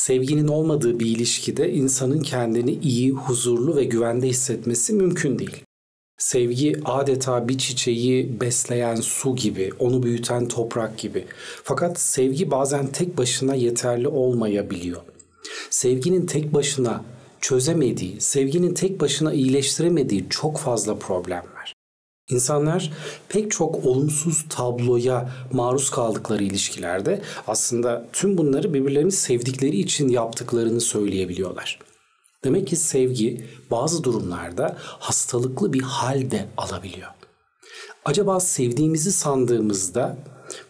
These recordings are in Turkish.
Sevginin olmadığı bir ilişkide insanın kendini iyi, huzurlu ve güvende hissetmesi mümkün değil. Sevgi adeta bir çiçeği besleyen su gibi, onu büyüten toprak gibi. Fakat sevgi bazen tek başına yeterli olmayabiliyor. Sevginin tek başına çözemediği, sevginin tek başına iyileştiremediği çok fazla problem var. İnsanlar pek çok olumsuz tabloya maruz kaldıkları ilişkilerde aslında tüm bunları birbirlerini sevdikleri için yaptıklarını söyleyebiliyorlar. Demek ki sevgi bazı durumlarda hastalıklı bir halde alabiliyor. Acaba sevdiğimizi sandığımızda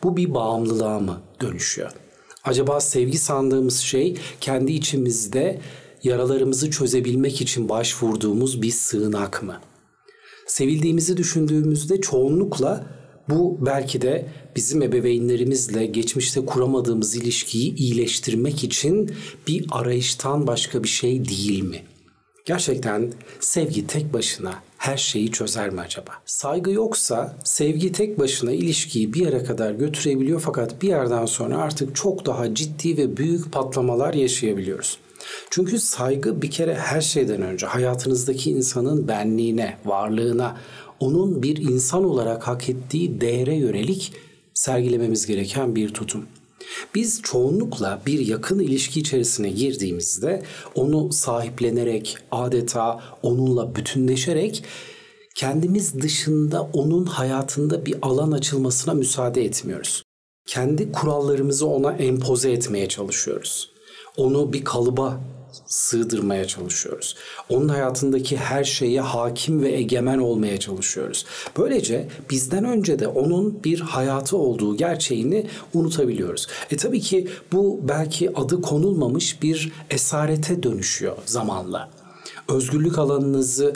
bu bir bağımlılığa mı dönüşüyor? Acaba sevgi sandığımız şey kendi içimizde yaralarımızı çözebilmek için başvurduğumuz bir sığınak mı? Sevildiğimizi düşündüğümüzde çoğunlukla bu belki de bizim ebeveynlerimizle geçmişte kuramadığımız ilişkiyi iyileştirmek için bir arayıştan başka bir şey değil mi? Gerçekten sevgi tek başına her şeyi çözer mi acaba? Saygı yoksa sevgi tek başına ilişkiyi bir yere kadar götürebiliyor fakat bir yerden sonra artık çok daha ciddi ve büyük patlamalar yaşayabiliyoruz. Çünkü saygı bir kere her şeyden önce hayatınızdaki insanın benliğine, varlığına, onun bir insan olarak hak ettiği değere yönelik sergilememiz gereken bir tutum. Biz çoğunlukla bir yakın ilişki içerisine girdiğimizde onu sahiplenerek, adeta onunla bütünleşerek kendimiz dışında onun hayatında bir alan açılmasına müsaade etmiyoruz. Kendi kurallarımızı ona empoze etmeye çalışıyoruz. Onu bir kalıba sığdırmaya çalışıyoruz. Onun hayatındaki her şeye hakim ve egemen olmaya çalışıyoruz. Böylece bizden önce de onun bir hayatı olduğu gerçeğini unutabiliyoruz. E tabii ki bu belki adı konulmamış bir esarete dönüşüyor zamanla. Özgürlük alanınızı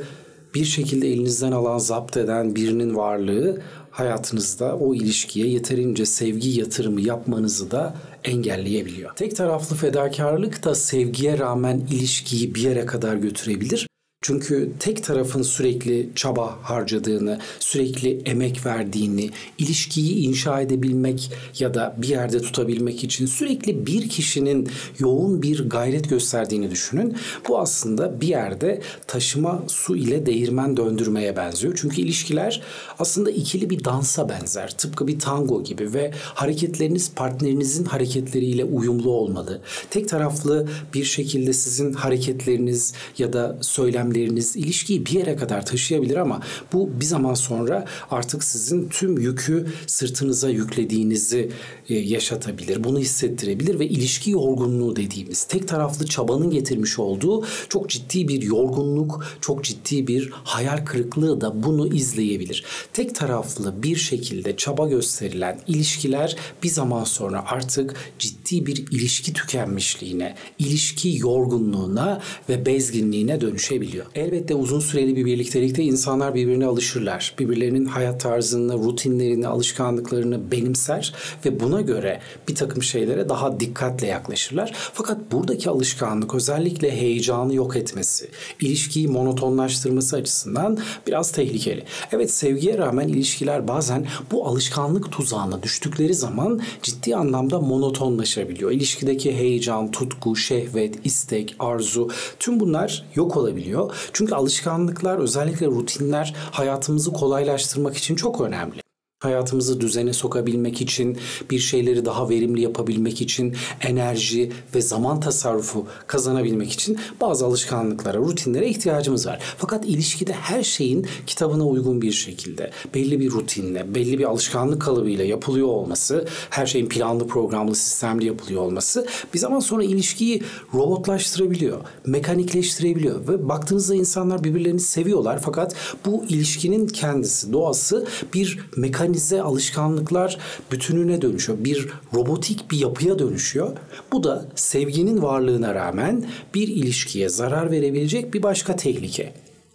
bir şekilde elinizden alan, zapt eden birinin varlığı hayatınızda o ilişkiye yeterince sevgi yatırımı yapmanızı da engelleyebiliyor. Tek taraflı fedakarlık da sevgiye rağmen ilişkiyi bir yere kadar götürebilir. Çünkü tek tarafın sürekli çaba harcadığını, sürekli emek verdiğini, ilişkiyi inşa edebilmek ya da bir yerde tutabilmek için sürekli bir kişinin yoğun bir gayret gösterdiğini düşünün. Bu aslında bir yerde taşıma su ile değirmen döndürmeye benziyor. Çünkü ilişkiler aslında ikili bir dansa benzer. Tıpkı bir tango gibi ve hareketleriniz partnerinizin hareketleriyle uyumlu olmalı. Tek taraflı bir şekilde sizin hareketleriniz ya da söylem eylemleriniz ilişkiyi bir yere kadar taşıyabilir ama bu bir zaman sonra artık sizin tüm yükü sırtınıza yüklediğinizi e, yaşatabilir. Bunu hissettirebilir ve ilişki yorgunluğu dediğimiz tek taraflı çabanın getirmiş olduğu çok ciddi bir yorgunluk, çok ciddi bir hayal kırıklığı da bunu izleyebilir. Tek taraflı bir şekilde çaba gösterilen ilişkiler bir zaman sonra artık ciddi bir ilişki tükenmişliğine, ilişki yorgunluğuna ve bezginliğine dönüşebiliyor oluyor. Elbette uzun süreli bir birliktelikte insanlar birbirine alışırlar. Birbirlerinin hayat tarzını, rutinlerini, alışkanlıklarını benimser ve buna göre bir takım şeylere daha dikkatle yaklaşırlar. Fakat buradaki alışkanlık özellikle heyecanı yok etmesi, ilişkiyi monotonlaştırması açısından biraz tehlikeli. Evet sevgiye rağmen ilişkiler bazen bu alışkanlık tuzağına düştükleri zaman ciddi anlamda monotonlaşabiliyor. İlişkideki heyecan, tutku, şehvet, istek, arzu tüm bunlar yok olabiliyor çünkü alışkanlıklar özellikle rutinler hayatımızı kolaylaştırmak için çok önemli hayatımızı düzene sokabilmek için, bir şeyleri daha verimli yapabilmek için, enerji ve zaman tasarrufu kazanabilmek için bazı alışkanlıklara, rutinlere ihtiyacımız var. Fakat ilişkide her şeyin kitabına uygun bir şekilde, belli bir rutinle, belli bir alışkanlık kalıbıyla yapılıyor olması, her şeyin planlı, programlı, sistemli yapılıyor olması bir zaman sonra ilişkiyi robotlaştırabiliyor, mekanikleştirebiliyor ve baktığınızda insanlar birbirlerini seviyorlar fakat bu ilişkinin kendisi, doğası bir mekanik organize alışkanlıklar bütününe dönüşüyor. Bir robotik bir yapıya dönüşüyor. Bu da sevginin varlığına rağmen bir ilişkiye zarar verebilecek bir başka tehlike.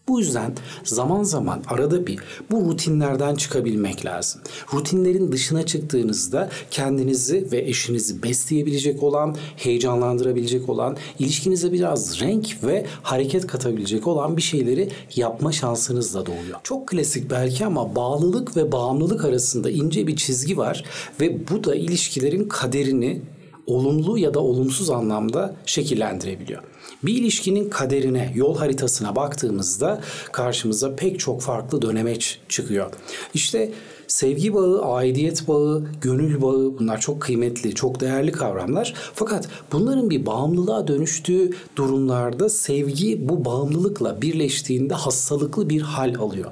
Bu yüzden zaman zaman arada bir bu rutinlerden çıkabilmek lazım. Rutinlerin dışına çıktığınızda kendinizi ve eşinizi besleyebilecek olan, heyecanlandırabilecek olan, ilişkinize biraz renk ve hareket katabilecek olan bir şeyleri yapma şansınız da doğuyor. Çok klasik belki ama bağlılık ve bağımlılık arasında ince bir çizgi var ve bu da ilişkilerin kaderini olumlu ya da olumsuz anlamda şekillendirebiliyor. Bir ilişkinin kaderine, yol haritasına baktığımızda karşımıza pek çok farklı dönemeç çıkıyor. İşte sevgi bağı, aidiyet bağı, gönül bağı bunlar çok kıymetli, çok değerli kavramlar. Fakat bunların bir bağımlılığa dönüştüğü durumlarda sevgi bu bağımlılıkla birleştiğinde hastalıklı bir hal alıyor.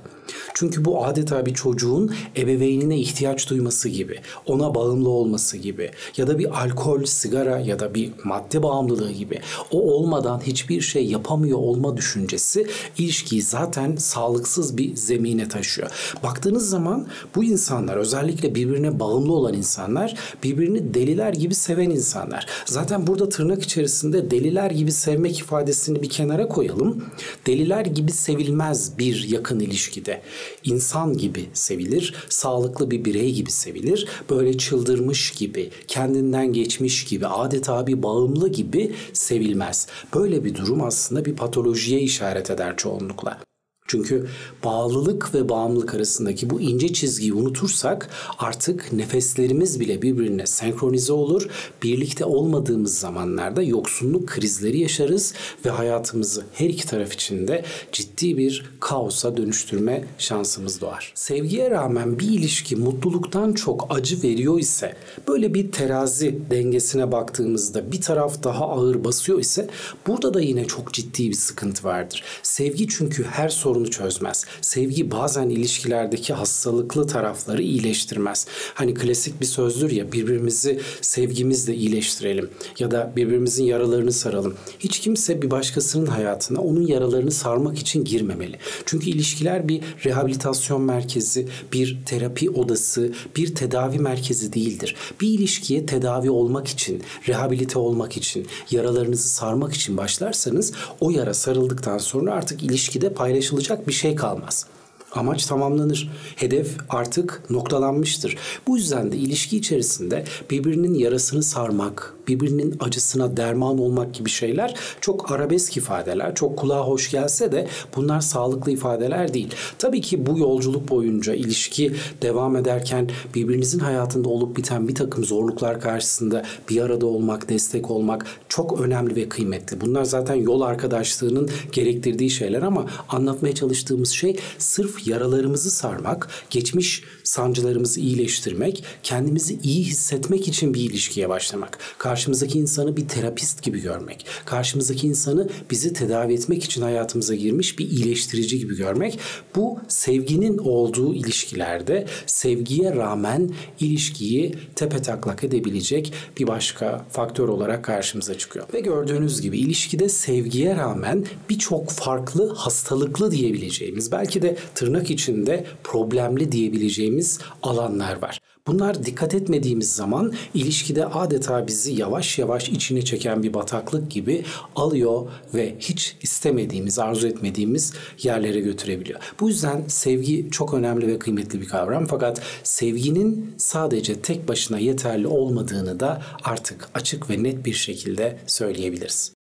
Çünkü bu adeta bir çocuğun ebeveynine ihtiyaç duyması gibi, ona bağımlı olması gibi ya da bir alkol, sigara ya da bir madde bağımlılığı gibi o olmadan hiçbir şey yapamıyor olma düşüncesi ilişkiyi zaten sağlıksız bir zemine taşıyor. Baktığınız zaman bu insanlar özellikle birbirine bağımlı olan insanlar birbirini deliler gibi seven insanlar. Zaten burada tırnak içerisinde deliler gibi sevmek ifadesini bir kenara koyalım. Deliler gibi sevilmez bir yakın ilişkide insan gibi sevilir, sağlıklı bir birey gibi sevilir. Böyle çıldırmış gibi, kendinden geçmiş gibi, adeta bir bağımlı gibi sevilmez. Böyle bir durum aslında bir patolojiye işaret eder çoğunlukla. Çünkü bağlılık ve bağımlılık arasındaki bu ince çizgiyi unutursak artık nefeslerimiz bile birbirine senkronize olur. Birlikte olmadığımız zamanlarda yoksunluk krizleri yaşarız ve hayatımızı her iki taraf için de ciddi bir kaosa dönüştürme şansımız doğar. Sevgiye rağmen bir ilişki mutluluktan çok acı veriyor ise böyle bir terazi dengesine baktığımızda bir taraf daha ağır basıyor ise burada da yine çok ciddi bir sıkıntı vardır. Sevgi çünkü her sorun sorunu çözmez. Sevgi bazen ilişkilerdeki hastalıklı tarafları iyileştirmez. Hani klasik bir sözdür ya birbirimizi sevgimizle iyileştirelim ya da birbirimizin yaralarını saralım. Hiç kimse bir başkasının hayatına onun yaralarını sarmak için girmemeli. Çünkü ilişkiler bir rehabilitasyon merkezi, bir terapi odası, bir tedavi merkezi değildir. Bir ilişkiye tedavi olmak için, rehabilite olmak için, yaralarınızı sarmak için başlarsanız o yara sarıldıktan sonra artık ilişkide paylaşılacak yapılacak bir şey kalmaz. Amaç tamamlanır. Hedef artık noktalanmıştır. Bu yüzden de ilişki içerisinde birbirinin yarasını sarmak, birbirinin acısına derman olmak gibi şeyler çok arabesk ifadeler. Çok kulağa hoş gelse de bunlar sağlıklı ifadeler değil. Tabii ki bu yolculuk boyunca ilişki devam ederken birbirinizin hayatında olup biten bir takım zorluklar karşısında bir arada olmak, destek olmak çok önemli ve kıymetli. Bunlar zaten yol arkadaşlığının gerektirdiği şeyler ama anlatmaya çalıştığımız şey sırf yaralarımızı sarmak, geçmiş sancılarımızı iyileştirmek, kendimizi iyi hissetmek için bir ilişkiye başlamak. Karşımızdaki insanı bir terapist gibi görmek. Karşımızdaki insanı bizi tedavi etmek için hayatımıza girmiş bir iyileştirici gibi görmek. Bu sevginin olduğu ilişkilerde sevgiye rağmen ilişkiyi tepe taklak edebilecek bir başka faktör olarak karşımıza çıkıyor. Ve gördüğünüz gibi ilişkide sevgiye rağmen birçok farklı hastalıklı diyebileceğimiz belki de tırnak içinde problemli diyebileceğimiz alanlar var. Bunlar dikkat etmediğimiz zaman ilişkide adeta bizi yavaş yavaş içine çeken bir bataklık gibi alıyor ve hiç istemediğimiz, arzu etmediğimiz yerlere götürebiliyor. Bu yüzden sevgi çok önemli ve kıymetli bir kavram fakat sevginin sadece tek başına yeterli olmadığını da artık açık ve net bir şekilde söyleyebiliriz.